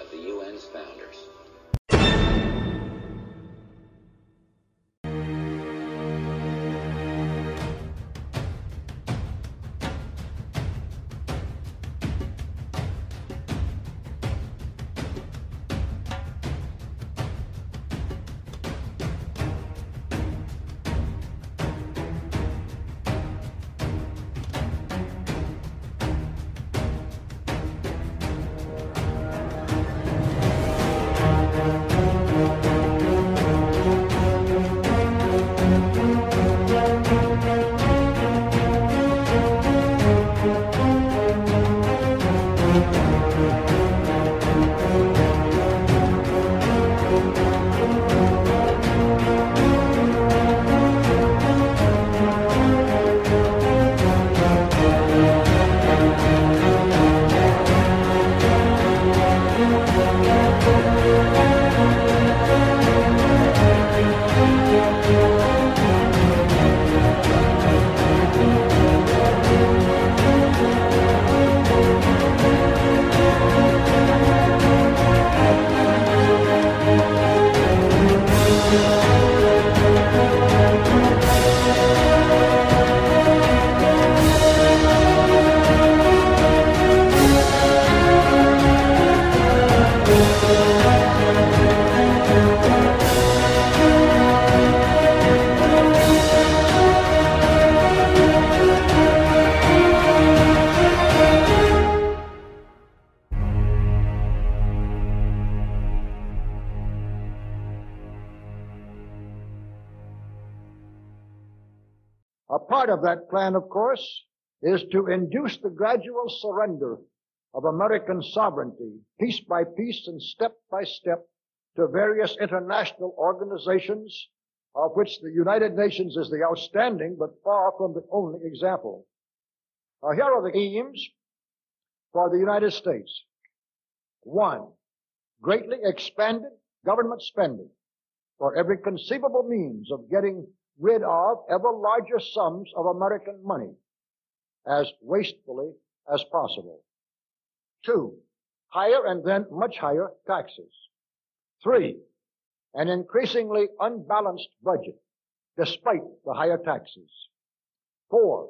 of the UN's founders. Part of that plan, of course, is to induce the gradual surrender of American sovereignty, piece by piece and step by step, to various international organizations, of which the United Nations is the outstanding but far from the only example. Now, here are the aims for the United States. One, greatly expanded government spending for every conceivable means of getting rid of ever larger sums of American money as wastefully as possible. Two, higher and then much higher taxes. Three, an increasingly unbalanced budget despite the higher taxes. Four,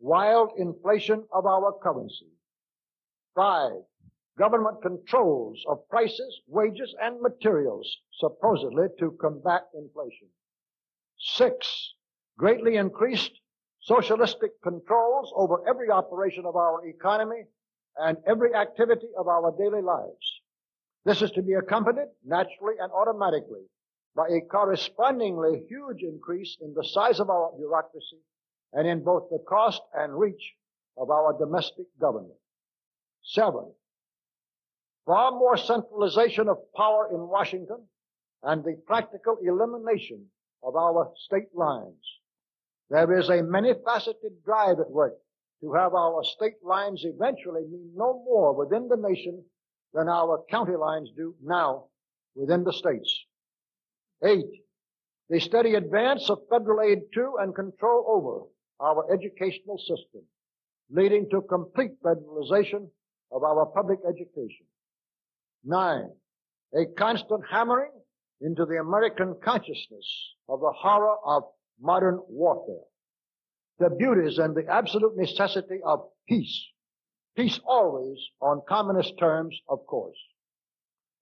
wild inflation of our currency. Five, government controls of prices, wages, and materials supposedly to combat inflation. Six, greatly increased socialistic controls over every operation of our economy and every activity of our daily lives. This is to be accompanied naturally and automatically by a correspondingly huge increase in the size of our bureaucracy and in both the cost and reach of our domestic government. Seven, far more centralization of power in Washington and the practical elimination of our state lines. There is a many-faceted drive at work to have our state lines eventually mean no more within the nation than our county lines do now within the states. Eight, the steady advance of federal aid to and control over our educational system, leading to complete federalization of our public education. Nine, a constant hammering into the American consciousness of the horror of modern warfare, the beauties and the absolute necessity of peace. Peace always on communist terms, of course.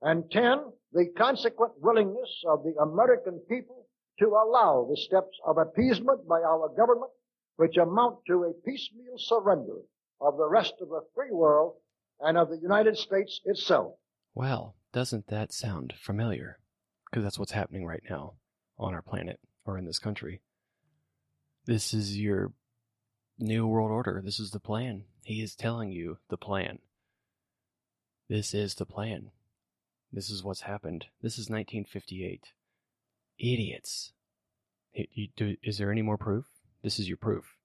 And ten, the consequent willingness of the American people to allow the steps of appeasement by our government, which amount to a piecemeal surrender of the rest of the free world and of the United States itself. Well, doesn't that sound familiar? Because that's what's happening right now on our planet or in this country. This is your new world order. This is the plan. He is telling you the plan. This is the plan. This is what's happened. This is 1958. Idiots. Is there any more proof? This is your proof.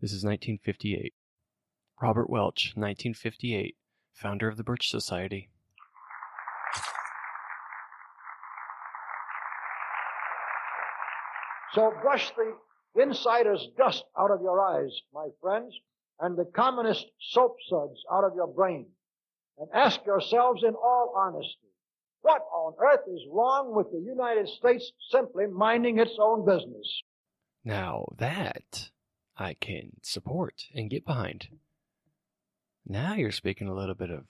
This is 1958. Robert Welch, 1958, founder of the Birch Society. So brush the insider's dust out of your eyes, my friends, and the communist soap suds out of your brain. And ask yourselves in all honesty, what on earth is wrong with the United States simply minding its own business? Now that I can support and get behind. Now you're speaking a little bit of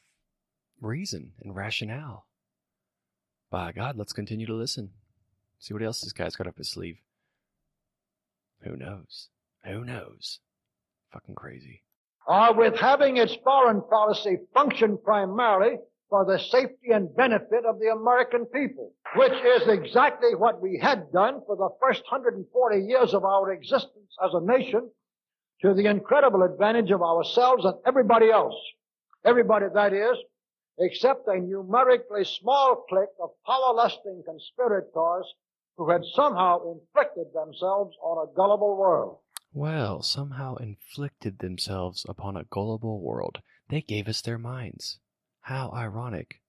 reason and rationale. By God, let's continue to listen. See what else this guy's got up his sleeve. Who knows? Who knows? Fucking crazy. Or with having its foreign policy function primarily for the safety and benefit of the American people, which is exactly what we had done for the first 140 years of our existence as a nation to the incredible advantage of ourselves and everybody else. Everybody, that is, except a numerically small clique of power-lusting conspirators who had somehow inflicted themselves on a gullible world. Well, somehow inflicted themselves upon a gullible world. They gave us their minds. How ironic.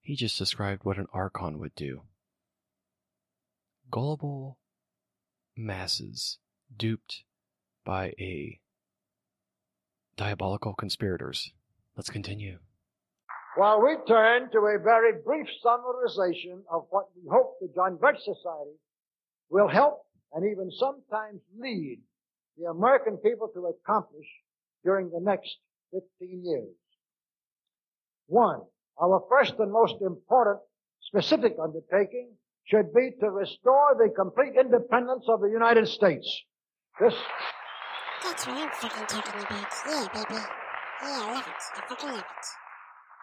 He just described what an archon would do. Gullible masses duped by a diabolical conspirators. Let's continue. While we turn to a very brief summarization of what we hope the John Birch Society will help and even sometimes lead the American people to accomplish during the next 15 years. One, our first and most important specific undertaking should be to restore the complete independence of the United States. This, That's what I'm fucking talking about. Yeah, baby. Yeah, I love it. I fucking love it.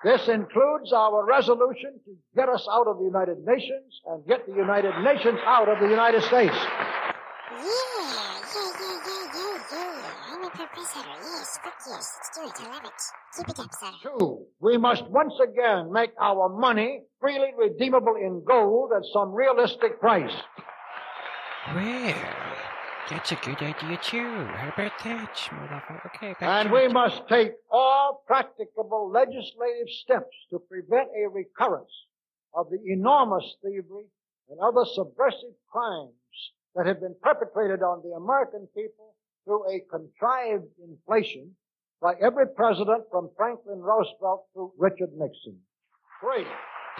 This includes our resolution to get us out of the United Nations and get the United Nations out of the United States. Yeah, yeah, yeah, yeah, yeah, yeah. I'm a professor. Yes, fuck yes. Let's do it. I love it. Keep it up, sir. Two, we must once again make our money freely redeemable in gold at some realistic price. Well, that's a good idea too. How about that, motherfucker? Okay, And we must take all practicable legislative steps to prevent a recurrence of the enormous thievery and other subversive crimes that have been perpetrated on the American people through a contrived inflation by every president from Franklin Roosevelt to Richard Nixon. Three,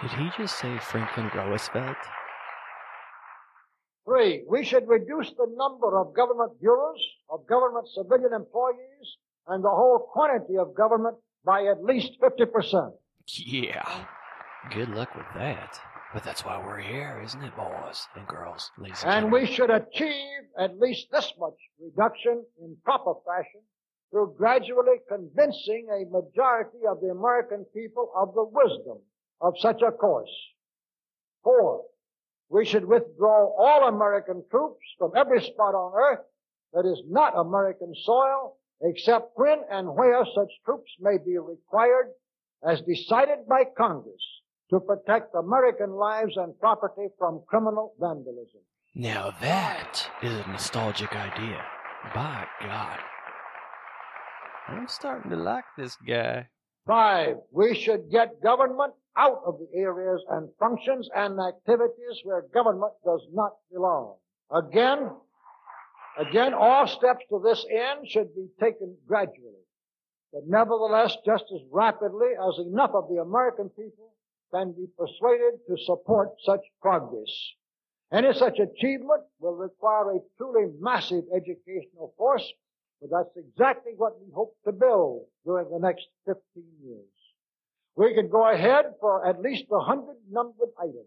Did he just say Franklin Roosevelt? Three, we should reduce the number of government bureaus, of government civilian employees, and the whole quantity of government by at least 50%. Yeah. Good luck with that. But that's why we're here, isn't it, boys and girls, ladies and, And we should achieve at least this much reduction in proper fashion through gradually convincing a majority of the American people of the wisdom of such a course. Four, we should withdraw all American troops from every spot on earth that is not American soil, except when and where such troops may be required as decided by Congress to protect American lives and property from criminal vandalism. Now that is a nostalgic idea. By God. I'm starting to like this guy. Five, we should get government out of the areas and functions and activities where government does not belong. Again, again, all steps to this end should be taken gradually, but nevertheless just as rapidly as enough of the American people can be persuaded to support such progress. Any such achievement will require a truly massive educational force, but that's exactly what we hope to build during the next 15 years. We could go ahead for at least a hundred numbered items,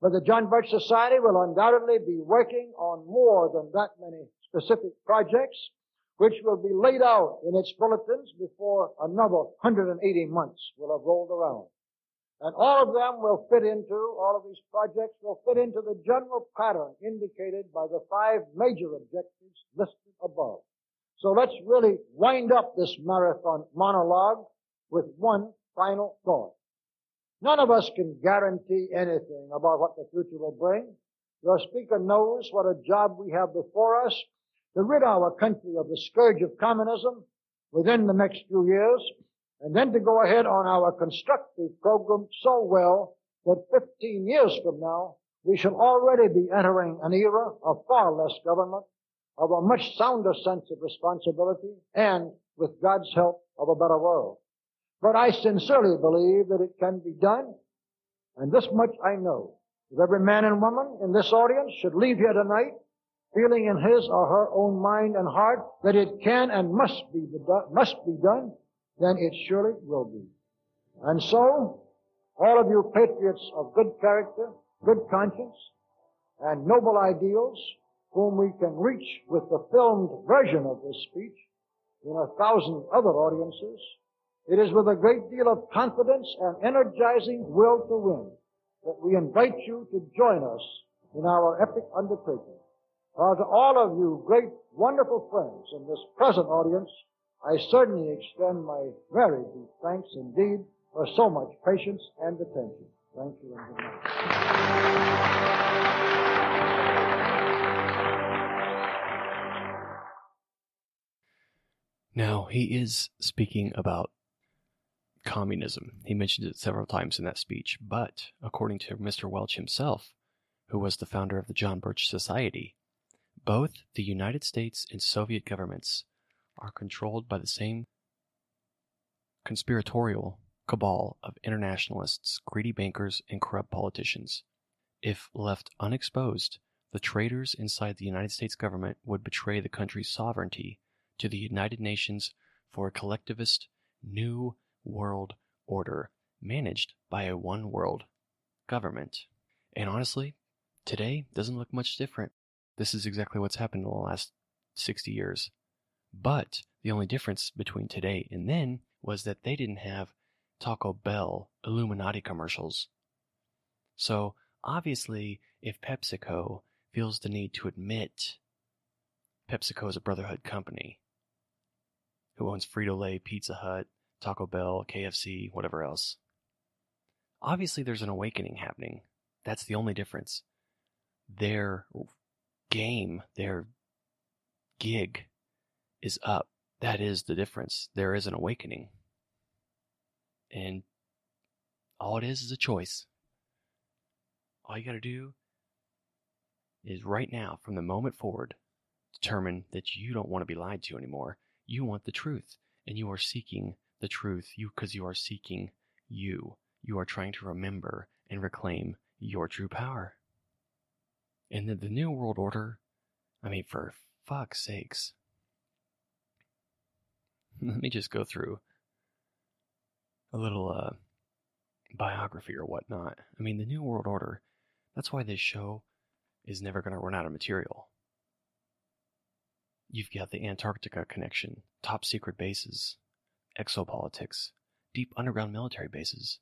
but the John Birch Society will undoubtedly be working on more than that many specific projects, which will be laid out in its bulletins before another 180 months will have rolled around. And all of them will fit into, all of these projects will fit into the general pattern indicated by the five major objectives listed above. So let's really wind up this marathon monologue with one final thought. None of us can guarantee anything about what the future will bring. Your speaker knows what a job we have before us to rid our country of the scourge of communism within the next few years, and then to go ahead on our constructive program so well that 15 years from now, we shall already be entering an era of far less government, of a much sounder sense of responsibility, and, with God's help, of a better world. But I sincerely believe that it can be done, and this much I know. If every man and woman in this audience should leave here tonight feeling in his or her own mind and heart that it can and must be, must be done, then it surely will be. And so, all of you patriots of good character, good conscience, and noble ideals, whom we can reach with the filmed version of this speech in a thousand other audiences, it is with a great deal of confidence and energizing will to win that we invite you to join us in our epic undertaking. Uh, to all of you great, wonderful friends in this present audience, I certainly extend my very deep thanks indeed for so much patience and attention. Thank you and good night. Now, he is speaking about communism. He mentioned it several times in that speech, but according to Mr. Welch himself, who was the founder of the John Birch Society, both the United States and Soviet governments are controlled by the same conspiratorial cabal of internationalists, greedy bankers, and corrupt politicians. If left unexposed, the traitors inside the United States government would betray the country's sovereignty to the United Nations for a collectivist new world order managed by a one world government. And honestly, today doesn't look much different. This is exactly what's happened in the last 60 years. But the only difference between today and then was that they didn't have Taco Bell Illuminati commercials. So obviously, if PepsiCo feels the need to admit PepsiCo is a brotherhood company who owns Frito Lay, Pizza Hut, Taco Bell, KFC, whatever else. Obviously, there's an awakening happening. That's the only difference. Their game, their gig is up. That is the difference. There is an awakening. And all it is is a choice. All you got to do is right now, from the moment forward, determine that you don't want to be lied to anymore. You want the truth, and you are seeking the truth you because you are seeking you. You are trying to remember and reclaim your true power. And the, the New World Order, I mean, for fuck's sakes. Let me just go through a little uh, biography or whatnot. I mean, the New World Order, that's why this show is never going to run out of material. You've got the Antarctica connection, top secret bases, exopolitics, deep underground military bases,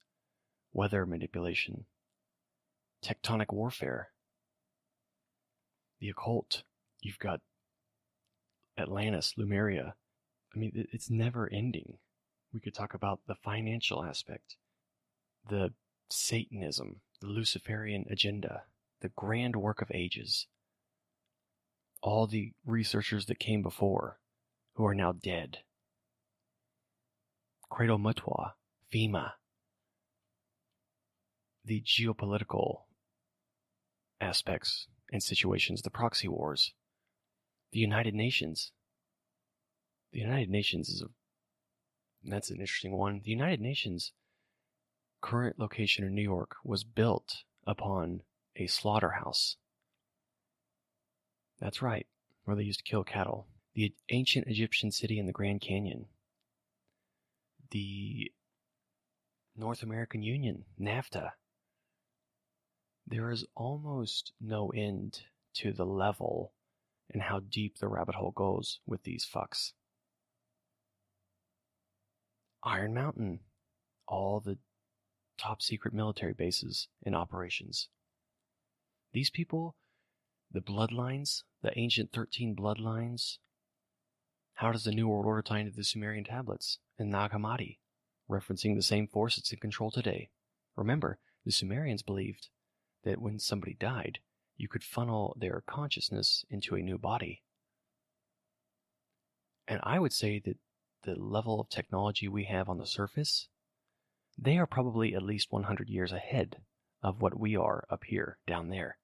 weather manipulation, tectonic warfare, the occult. You've got Atlantis, Lemuria. I mean, it's never ending. We could talk about the financial aspect, the Satanism, the Luciferian agenda, the grand work of ages, all the researchers that came before who are now dead. Credo Mutwa, FEMA, the geopolitical aspects and situations, the proxy wars, the United Nations. The United Nations is a that's an interesting one. The United Nations current location in New York was built upon a slaughterhouse. That's right, where they used to kill cattle. The ancient Egyptian city in the Grand Canyon. The North American Union, NAFTA, there is almost no end to the level and how deep the rabbit hole goes with these fucks. Iron Mountain, all the top secret military bases and operations. These people, the bloodlines, the ancient 13 bloodlines, how does the New World Order tie into the Sumerian tablets and Nag Hammadi, referencing the same force that's in control today? Remember, the Sumerians believed that when somebody died, you could funnel their consciousness into a new body. And I would say that the level of technology we have on the surface, they are probably at least 100 years ahead of what we are up here, down there.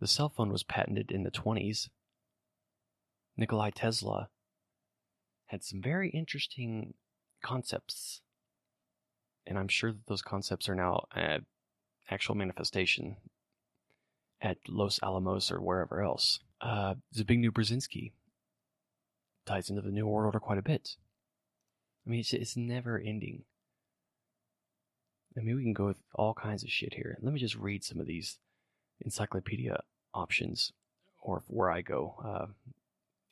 The cell phone was patented in the 20s. Nikolai Tesla had some very interesting concepts. And I'm sure that those concepts are now uh, actual manifestation at Los Alamos or wherever else. Uh, Zbigniew Brzezinski ties into the New World Order quite a bit. I mean, it's, it's never ending. I mean, we can go with all kinds of shit here. Let me just read some of these encyclopedia options, or where I go uh,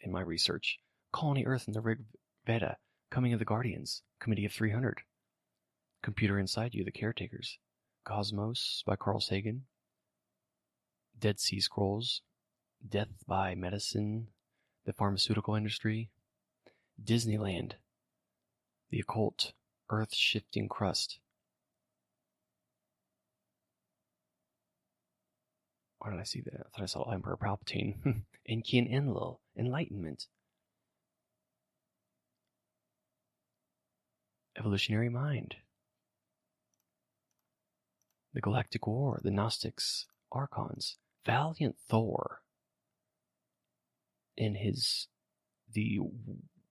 in my research. Colony Earth and the Rig Veda, Coming of the Guardians, Committee of 300, Computer Inside You, The Caretakers, Cosmos by Carl Sagan, Dead Sea Scrolls, Death by Medicine, The Pharmaceutical Industry, Disneyland, The Occult, Earth Shifting Crust. Why did I see that? I thought I saw Emperor Palpatine. Enki and Enlil, Enlightenment. Evolutionary Mind. The Galactic War, the Gnostics, Archons, Valiant Thor, in his the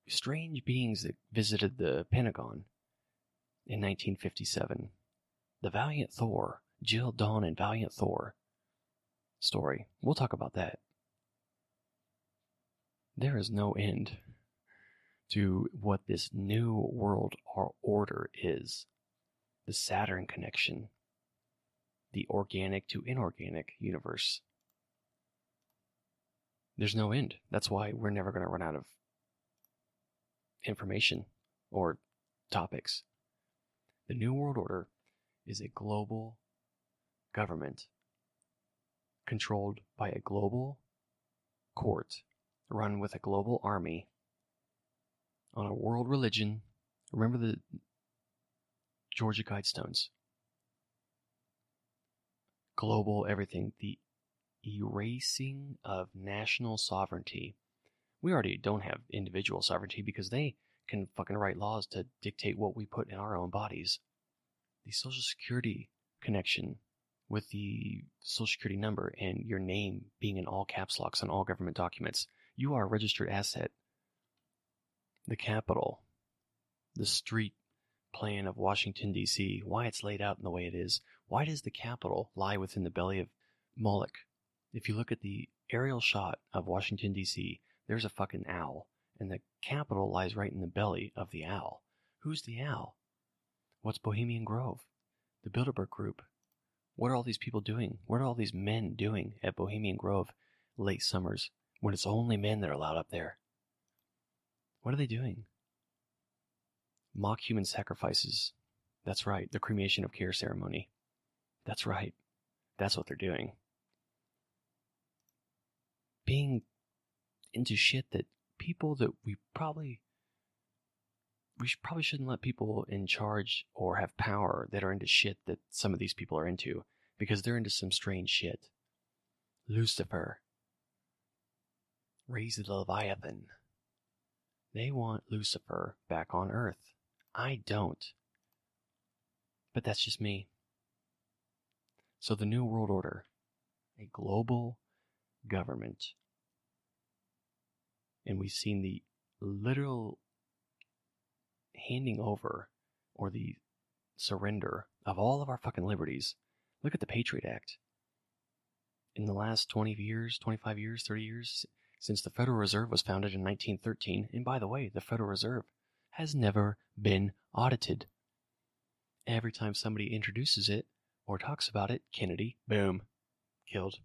strange beings that visited the Pentagon in 1957. The Valiant Thor, Jill Dawn and Valiant Thor story. We'll talk about that. There is no end to what this new world order is. The Saturn connection, the organic to inorganic universe. There's no end. That's why we're never going to run out of information or topics. The New World Order is a global government controlled by a global court run with a global army on a world religion. Remember the Georgia Guidestones. Global everything. The erasing of national sovereignty. We already don't have individual sovereignty because they can fucking write laws to dictate what we put in our own bodies. The Social Security connection with the Social Security number and your name being in all caps locks on all government documents, you are a registered asset. The Capitol, the street plan of Washington, D.C., why it's laid out in the way it is. Why does the Capitol lie within the belly of Moloch? If you look at the aerial shot of Washington, D.C., there's a fucking owl, and the Capitol lies right in the belly of the owl. Who's the owl? What's Bohemian Grove? The Bilderberg Group, what are all these people doing? What are all these men doing at Bohemian Grove late summers when it's only men that are allowed up there? What are they doing? Mock human sacrifices. That's right, the cremation of care ceremony. That's right. That's what they're doing. Being into shit that people that we probably we probably shouldn't let people in charge or have power that are into shit that some of these people are into because they're into some strange shit. Lucifer. Raise the Leviathan. They want Lucifer back on Earth. I don't. But that's just me. So the New World Order, a global government. And we've seen the literal handing over or the surrender of all of our fucking liberties. Look at the Patriot Act. In the last 20 years, 25 years, 30 years, since the Federal Reserve was founded in 1913, and by the way, the Federal Reserve has never been audited. Every time somebody introduces it or talks about it, Kennedy, boom, killed.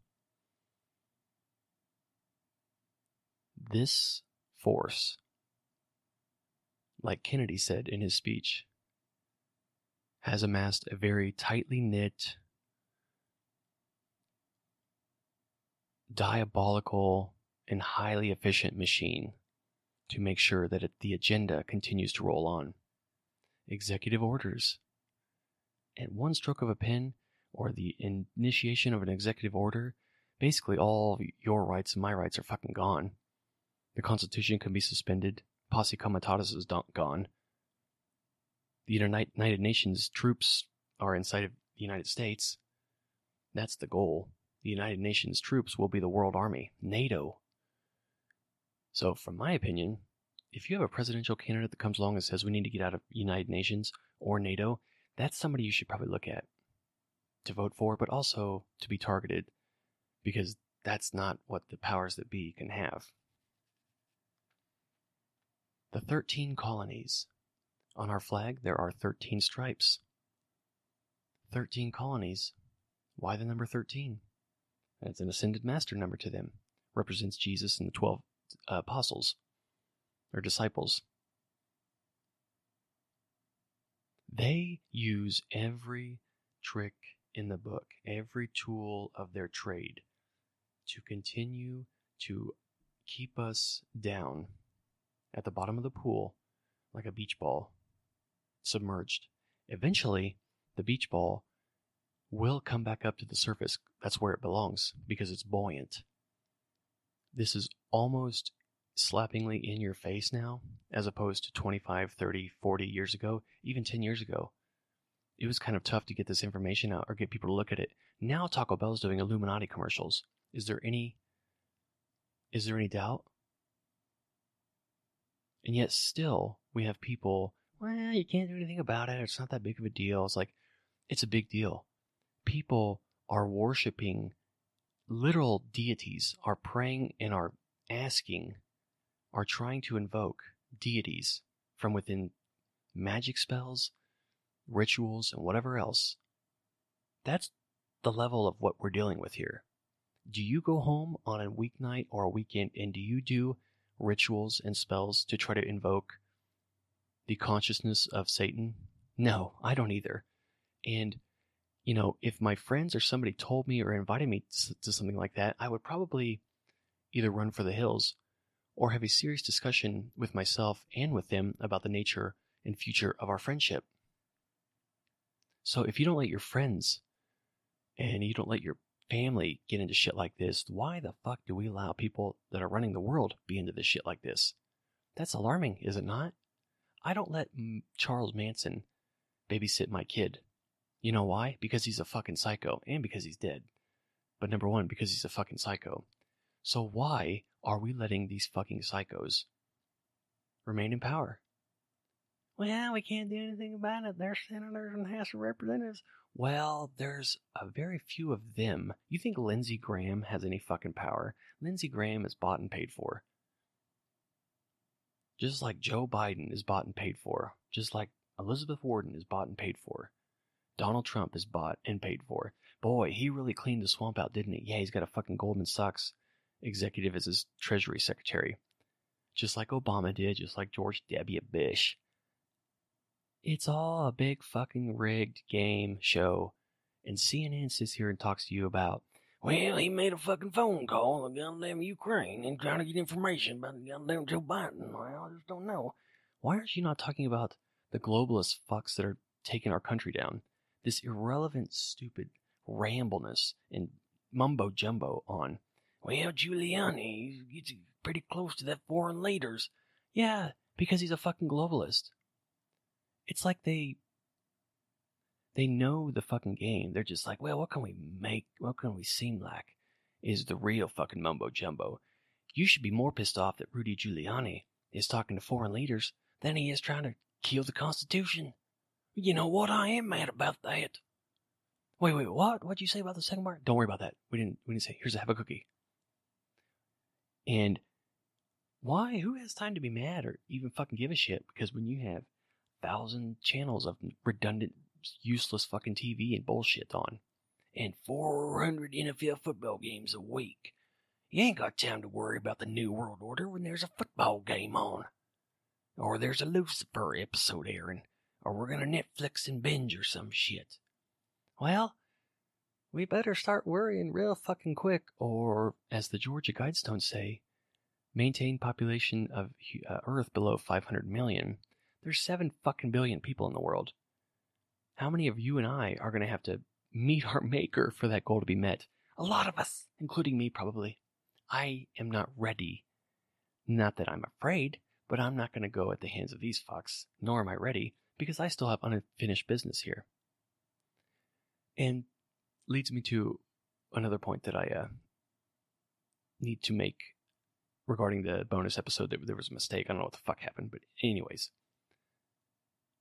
This force like Kennedy said in his speech, has amassed a very tightly knit, diabolical, and highly efficient machine to make sure that it, the agenda continues to roll on. Executive orders, at one stroke of a pen or the initiation of an executive order, basically all your rights and my rights are fucking gone. The Constitution can be suspended. Posse Comitatus is gone. The United Nations troops are inside of the United States. That's the goal. The United Nations troops will be the world army, NATO. So, from my opinion, if you have a presidential candidate that comes along and says we need to get out of United Nations or NATO, that's somebody you should probably look at to vote for, but also to be targeted because that's not what the powers that be can have. The 13 colonies. On our flag, there are 13 stripes. 13 colonies. Why the number 13? It's an ascended master number to them. Represents Jesus and the 12 uh, Uh, apostles or disciples. They use every trick in the book, every tool of their trade to continue to keep us down at the bottom of the pool like a beach ball, submerged. Eventually, the beach ball will come back up to the surface. That's where it belongs because it's buoyant. This is almost slappingly in your face now, as opposed to 25, 30, 40 years ago, even 10 years ago. It was kind of tough to get this information out or get people to look at it. Now Taco Bell's doing Illuminati commercials. Is there any is there any doubt? And yet still we have people, well, you can't do anything about it. It's not that big of a deal. It's like it's a big deal. People are worshiping literal deities, are praying and are asking are trying to invoke deities from within magic spells, rituals, and whatever else. That's the level of what we're dealing with here. Do you go home on a weeknight or a weekend and do you do rituals and spells to try to invoke the consciousness of Satan? No, I don't either. And, you know, if my friends or somebody told me or invited me to something like that, I would probably either run for the hills or have a serious discussion with myself and with them about the nature and future of our friendship. So if you don't let your friends and you don't let your family get into shit like this, why the fuck do we allow people that are running the world be into this shit like this? That's alarming, is it not? I don't let Charles Manson babysit my kid. You know why? Because he's a fucking psycho and because he's dead. But number one, because he's a fucking psycho. So why are we letting these fucking psychos remain in power? Well, we can't do anything about it. They're senators and House of Representatives. Well, there's a very few of them. You think Lindsey Graham has any fucking power? Lindsey Graham is bought and paid for. Just like Joe Biden is bought and paid for. Just like Elizabeth Warren is bought and paid for. Donald Trump is bought and paid for. Boy, he really cleaned the swamp out, didn't he? Yeah, he's got a fucking Goldman Sachs executive as his Treasury Secretary, just like Obama did, just like George W. Bush. It's all a big fucking rigged game show, and CNN sits here and talks to you about, well, he made a fucking phone call to the goddamn Ukraine and trying to get information about goddamn Joe Biden. Well, I just don't know. Why aren't you not talking about the globalist fucks that are taking our country down? This irrelevant, stupid rambleness and mumbo jumbo on well, Giuliani gets pretty close to that foreign leaders. Yeah, because he's a fucking globalist. It's like they they know the fucking game. They're just like, well, what can we make? What can we seem like is the real fucking mumbo jumbo? You should be more pissed off that Rudy Giuliani is talking to foreign leaders than he is trying to kill the Constitution. You know what? I am mad about that. Wait, wait, what? What'd you say about the second part? Don't worry about that. We didn't. We didn't say. Here's a have a cookie. And why? Who has time to be mad or even fucking give a shit? Because when you have thousand channels of redundant, useless fucking TV and bullshit on, and 400 NFL football games a week, you ain't got time to worry about the New World Order when there's a football game on. Or there's a Lucifer episode airing. Or we're gonna Netflix and binge or some shit. Well, we better start worrying real fucking quick, or, as the Georgia Guidestones say, maintain population of uh, Earth below 500 million. There's 7 fucking billion people in the world. How many of you and I are going to have to meet our maker for that goal to be met? A lot of us, including me probably. I am not ready. Not that I'm afraid, but I'm not going to go at the hands of these fucks, nor am I ready, because I still have unfinished business here. And leads me to another point that I uh, need to make regarding the bonus episode that there was a mistake. I don't know what the fuck happened, but anyways.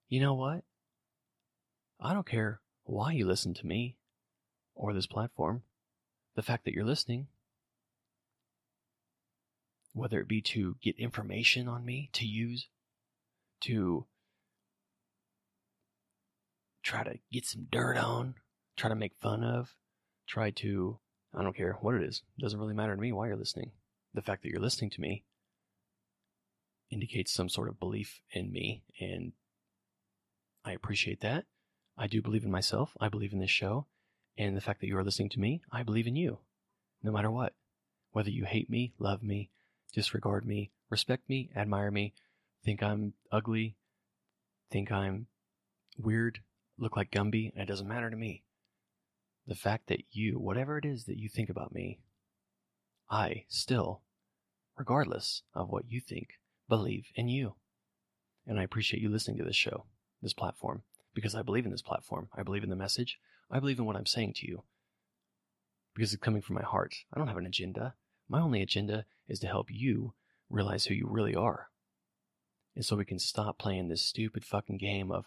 You know what? I don't care why you listen to me or this platform. The fact that you're listening, whether it be to get information on me to use, to try to get some dirt on, try to make fun of, try to, I don't care what it is. It doesn't really matter to me why you're listening. The fact that you're listening to me indicates some sort of belief in me, and I appreciate that. I do believe in myself. I believe in this show. And the fact that you are listening to me, I believe in you. No matter what. Whether you hate me, love me, disregard me, respect me, admire me, think I'm ugly, think I'm weird, look like Gumby, and it doesn't matter to me. The fact that you, whatever it is that you think about me, I still, regardless of what you think, believe in you. And I appreciate you listening to this show, this platform, because I believe in this platform. I believe in the message. I believe in what I'm saying to you. Because it's coming from my heart. I don't have an agenda. My only agenda is to help you realize who you really are. And so we can stop playing this stupid fucking game of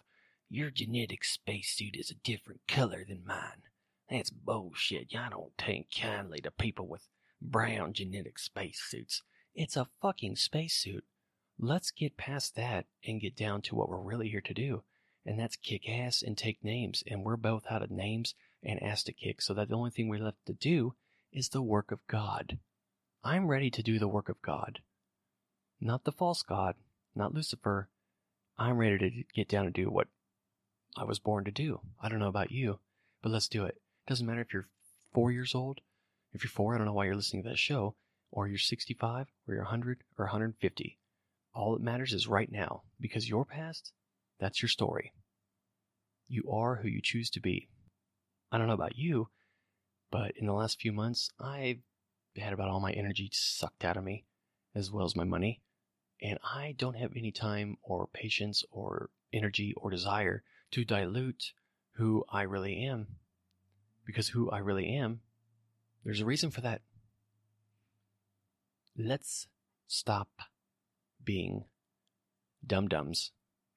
your genetic spacesuit is a different color than mine. That's bullshit. I don't take kindly to people with brown genetic spacesuits. It's a fucking spacesuit. Let's get past that and get down to what we're really here to do. And that's kick ass and take names. And we're both out of names and ass to kick. So that the only thing we're left to do is the work of God. I'm ready to do the work of God. Not the false God, not Lucifer. I'm ready to get down and do what I was born to do. I don't know about you, but let's do it. Doesn't matter if you're four years old. If you're four, I don't know why you're listening to this show, or you're 65, or you're 100, or 150. All that matters is right now, because your past, that's your story. You are who you choose to be. I don't know about you, but in the last few months, I've had about all my energy sucked out of me, as well as my money, and I don't have any time or patience or energy or desire to dilute who I really am. Because who I really am, there's a reason for that. Let's stop being dum dums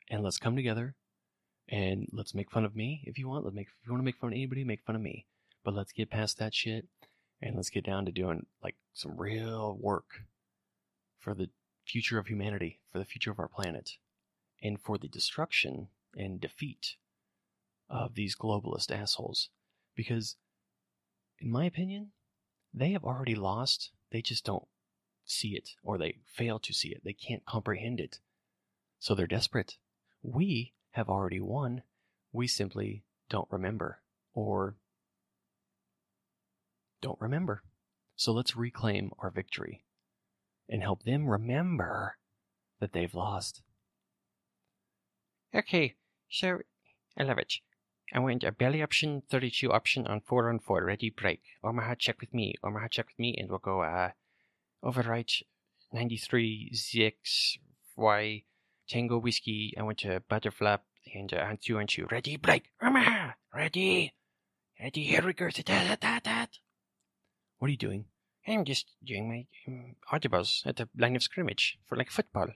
and let's come together and let's make fun of me if you want. Let's make if you want to make fun of anybody, make fun of me. But let's get past that shit and let's get down to doing like some real work for the future of humanity, for the future of our planet, and for the destruction and defeat of these globalist assholes. Because, in my opinion, they have already lost. They just don't see it, or they fail to see it. They can't comprehend it. So they're desperate. We have already won. We simply don't remember, or don't remember. So let's reclaim our victory and help them remember that they've lost. Okay, so I love it. I went a belly option, 32 option on 4 on 4, ready break. Omaha check with me, Omaha check with me, and we'll go uh, overwrite 93 ZX Y Tango Whiskey. I went to butterflap and uh, on 2 on 2, ready break. Omaha, ready, ready, here we go. What are you doing? I'm just doing my um, audibles at the line of scrimmage for like football.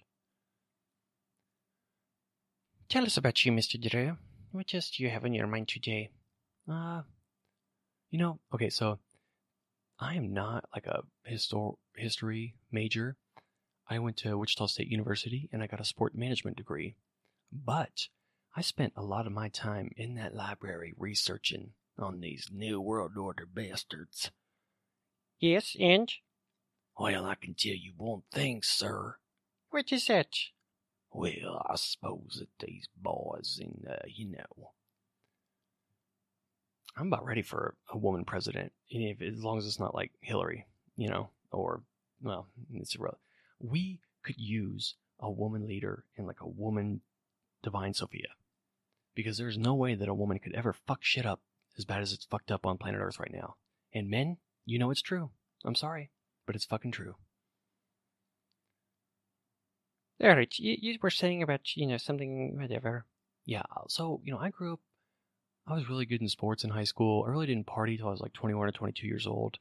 Tell us about you, Mr. Drew. What else do you have on your mind today? Uh, you know, okay, so I am not like a histor- history major. I went to Wichita State University and I got a sport management degree. But I spent a lot of my time in that library researching on these New World Order bastards. Yes, and? Well, I can tell you one thing, sir. What is that? Well, I suppose that these boys, and uh, you know, I'm about ready for a woman president, if, as long as it's not like Hillary, you know, or well, it's irrelevant. We could use a woman leader and like a woman divine Sophia, because there's no way that a woman could ever fuck shit up as bad as it's fucked up on planet Earth right now. And men, you know it's true. I'm sorry, but it's fucking true. Alright, you, you were saying about, you know, something, whatever. Yeah, so, you know, I grew up, I was really good in sports in high school. I really didn't party till I was like 21 or 22 years old.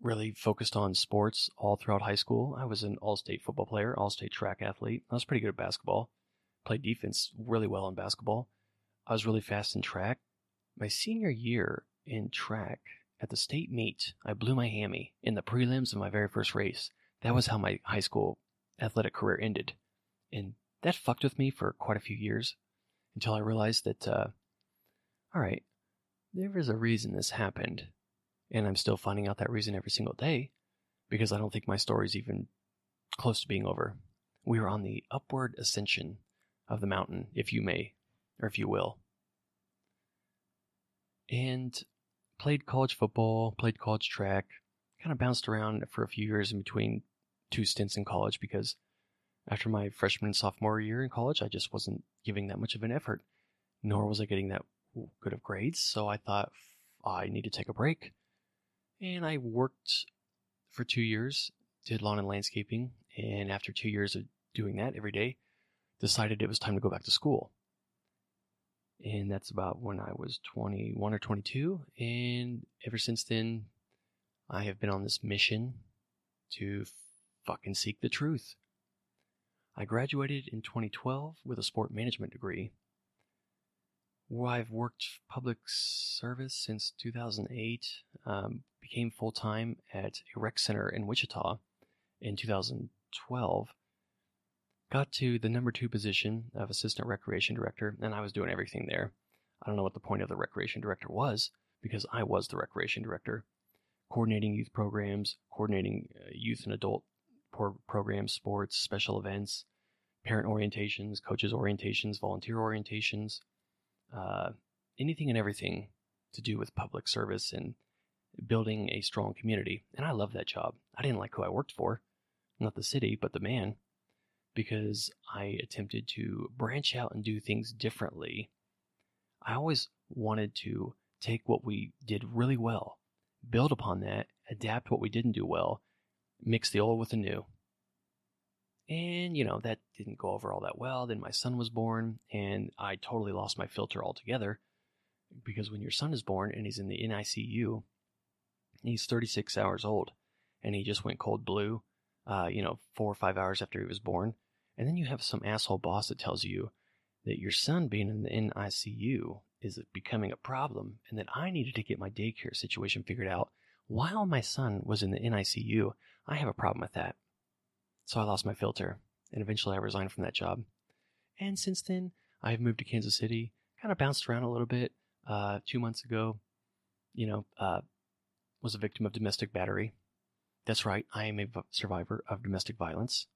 Really focused on sports all throughout high school. I was an all state football player, all state track athlete. I was pretty good at basketball. Played defense really well in basketball. I was really fast in track. My senior year in track at the state meet, I blew my hammy in the prelims of my very first race. That was how my high school athletic career ended. And that fucked with me for quite a few years until I realized that, uh, all right, there is a reason this happened. And I'm still finding out that reason every single day because I don't think my story's even close to being over. We are on the upward ascension of the mountain, if you may, or if you will. And played college football, played college track, kind of bounced around for a few years in between two stints in college because after my freshman and sophomore year in college, I just wasn't giving that much of an effort, nor was I getting that good of grades. So I thought I need to take a break. And I worked for two years, did lawn and landscaping, and after two years of doing that every day, decided it was time to go back to school. And that's about when I was 21 or 22. And ever since then, I have been on this mission to fucking seek the truth. I graduated in 2012 with a sport management degree. I've worked public service since 2008, um, became full time at a rec center in Wichita in 2012. Got to the number two position of assistant recreation director, and I was doing everything there. I don't know what the point of the recreation director was because I was the recreation director, coordinating youth programs, coordinating uh, youth and adult pro- programs, sports, special events, parent orientations, coaches orientations, volunteer orientations, uh, anything and everything to do with public service and building a strong community. And I love that job. I didn't like who I worked for, not the city, but the man, because I attempted to branch out and do things differently. I always wanted to take what we did really well, build upon that, adapt what we didn't do well, mix the old with the new. And, you know, that didn't go over all that well. Then my son was born, and I totally lost my filter altogether. Because when your son is born and he's in the NICU, he's 36 hours old, and he just went cold blue, uh, you know, four or five hours after he was born. And then you have some asshole boss that tells you that your son being in the NICU is becoming a problem, and that I needed to get my daycare situation figured out while my son was in the NICU. I have a problem with that. So I lost my filter, and eventually I resigned from that job. And since then, I've moved to Kansas City, kind of bounced around a little bit. Uh, two months ago, you know, uh, was a victim of domestic battery. That's right, I am a survivor of domestic violence.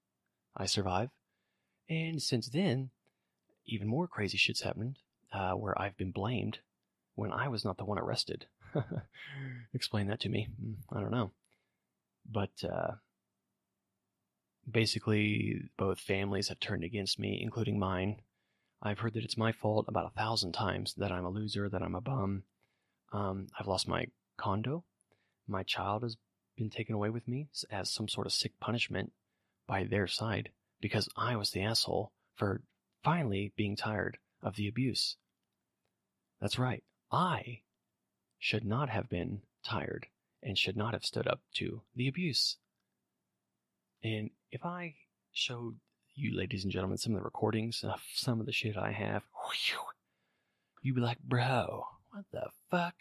I survive. And since then, even more crazy shit's happened, uh, where I've been blamed when I was not the one arrested. Explain that to me. Hmm, I don't know. But uh, basically, both families have turned against me, including mine. I've heard that it's my fault about a thousand times, that I'm a loser, that I'm a bum. Um, I've lost my condo. My child has been taken away with me as some sort of sick punishment by their side because I was the asshole for finally being tired of the abuse. That's right. I should not have been tired and should not have stood up to the abuse. And if I showed you, ladies and gentlemen, some of the recordings of some of the shit I have, you'd be like, bro, what the fuck?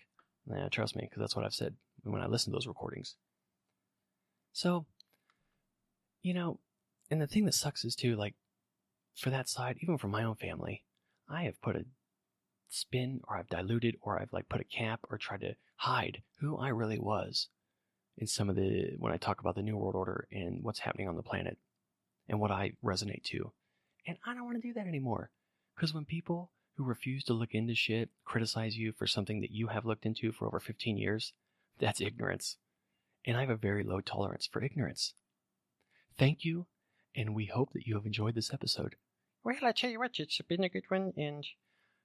Yeah, trust me, because that's what I've said when I listen to those recordings. So, you know, and the thing that sucks is too, like, for that side, even for my own family, I have put a spin or I've diluted or I've like put a cap or tried to hide who I really was in some of the when I talk about the New World Order and what's happening on the planet and what I resonate to. And I don't want to do that anymore. Because when people who refuse to look into shit criticize you for something that you have looked into for over 15 years, that's ignorance. And I have a very low tolerance for ignorance. Thank you, and we hope that you have enjoyed this episode. Well, I tell you what, it's been a good one, and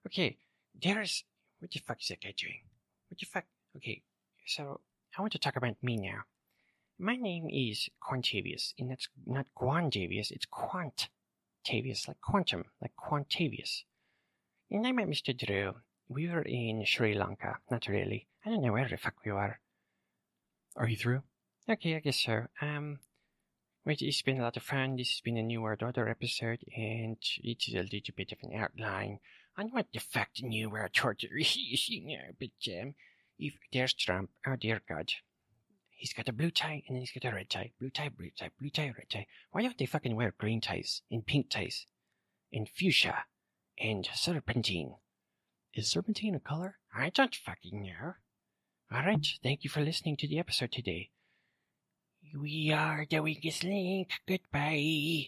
okay, there's what the fuck is that guy doing? What the fuck? Okay, so I want to talk about me now. My name is Quantavius, and that's not Guantavius, it's Quantavius, like quantum, like Quantavius. And I met Mr. Drew. We were in Sri Lanka. Not really. I don't know where the fuck we were. Are you through? Okay, I guess so. Um, wait, it's been a lot of fun. This has been a New World Order episode, and it's a little bit of an outline on what the New World Order is, you know. But, um, if there's Trump, oh dear God. He's got a blue tie, and then he's got a red tie. Blue tie, blue tie, blue tie, red tie. Why don't they fucking wear green ties, and pink ties, and fuchsia, and serpentine? Is serpentine a color? I don't fucking know. Alright, thank you for listening to the episode today. We are the weakest link. Goodbye.